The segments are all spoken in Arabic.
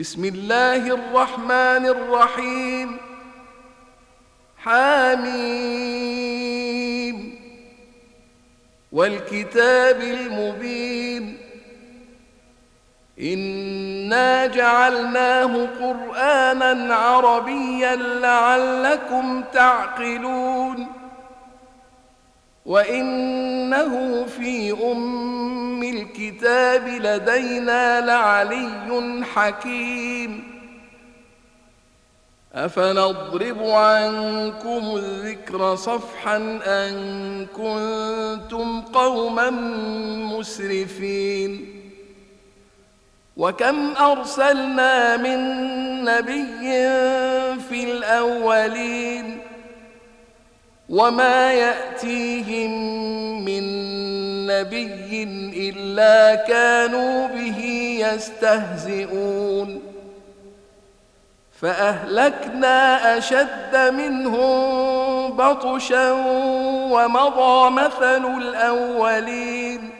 بسم الله الرحمن الرحيم. حاميم. والكتاب المبين. إنا جعلناه قرآنا عربيا لعلكم تعقلون. وإنه في أم الكتاب لدينا لعلي حكيم أفنضرب عنكم الذكر صفحا أن كنتم قوما مسرفين وكم أرسلنا من نبي في الأولين وما يأتيهم من نبي إلا كانوا به يستهزئون فأهلكنا أشد منهم بطشا ومضى مثل الأولين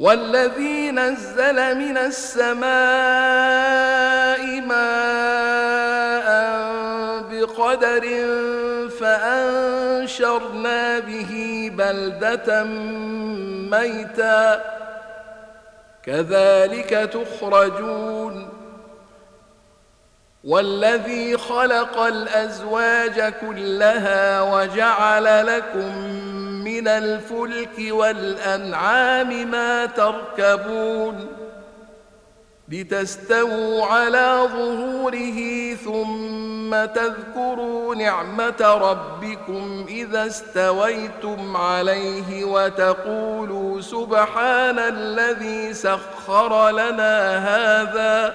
والذي نزل من السماء ماء بقدر فأنشرنا به بلدة ميتاً. كذلك تخرجون. والذي خلق الأزواج كلها وجعل لكم من الفلك والأنعام ما تركبون لتستووا على ظهوره ثم تذكروا نعمة ربكم إذا استويتم عليه وتقولوا سبحان الذي سخر لنا هذا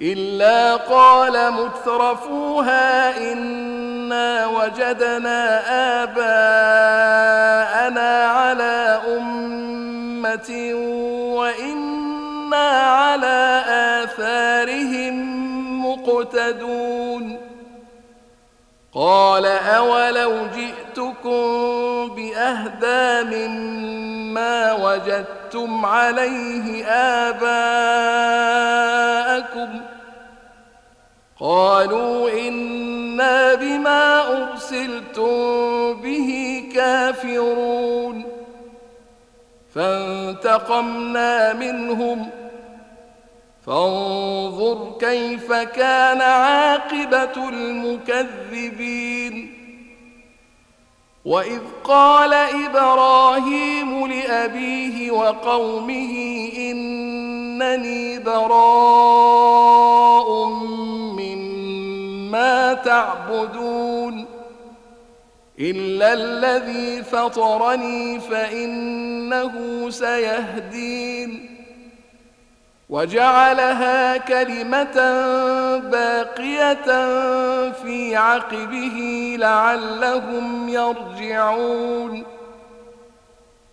إلا قال مترفوها إنا وجدنا آباءنا على أمة وإنا على آثارهم مقتدون. قال أولو جئتكم بأهدى مما وجدتم عليه آباءكم قالوا إنا بما أرسلتم به كافرون فانتقمنا منهم فانظر كيف كان عاقبة المكذبين وإذ قال إبراهيم لأبيه وقومه إنني براء مما تعبدون. إلا الذي فطرني فإنه سيهدين. وجعلها كلمة باقية في عقبه لعلهم يرجعون.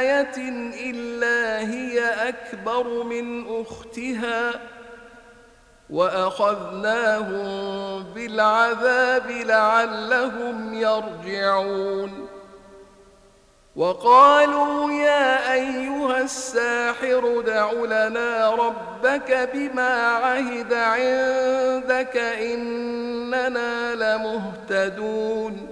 آية إلا هي أكبر من أختها وأخذناهم بالعذاب لعلهم يرجعون. وقالوا يا أيها الساحر دع لنا ربك بما عهد عندك إننا لمهتدون.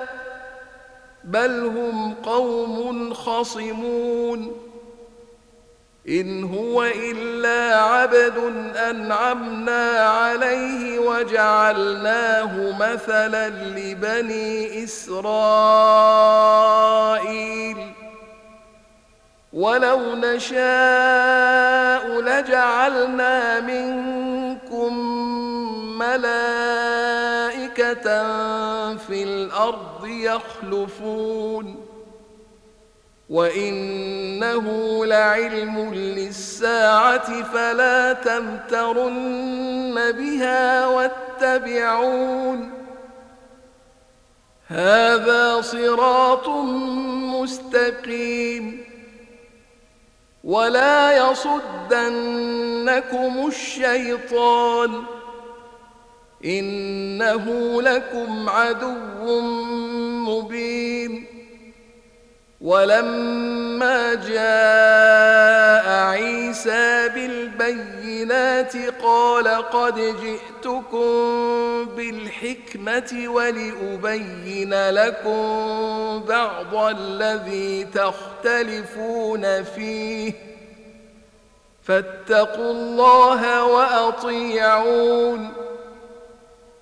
بل هم قوم خصمون. إن هو إلا عبد أنعمنا عليه وجعلناه مثلا لبني إسرائيل. ولو نشاء لجعلنا منكم ملائكة الأرض يخلفون وإنه لعلم للساعة فلا تمترن بها واتبعون هذا صراط مستقيم ولا يصدنكم الشيطان إنه لكم عدو مبين. ولما جاء عيسى بالبينات قال قد جئتكم بالحكمة ولأبين لكم بعض الذي تختلفون فيه. فاتقوا الله وأطيعون.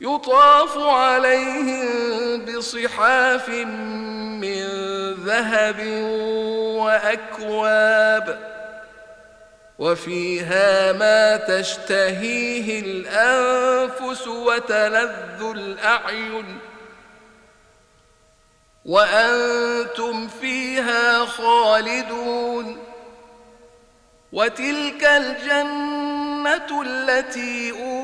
يطاف عليهم بصحاف من ذهب وأكواب وفيها ما تشتهيه الأنفس وتلذ الأعين وأنتم فيها خالدون وتلك الجنة التي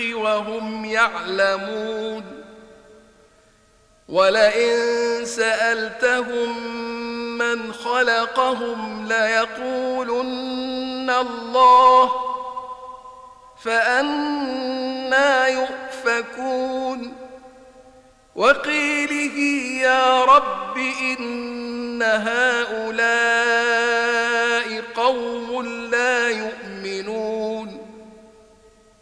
وهم يعلمون. ولئن سألتهم من خلقهم ليقولن الله فأنا يؤفكون. وقيله يا رب إن هؤلاء قوم لا يؤمنون.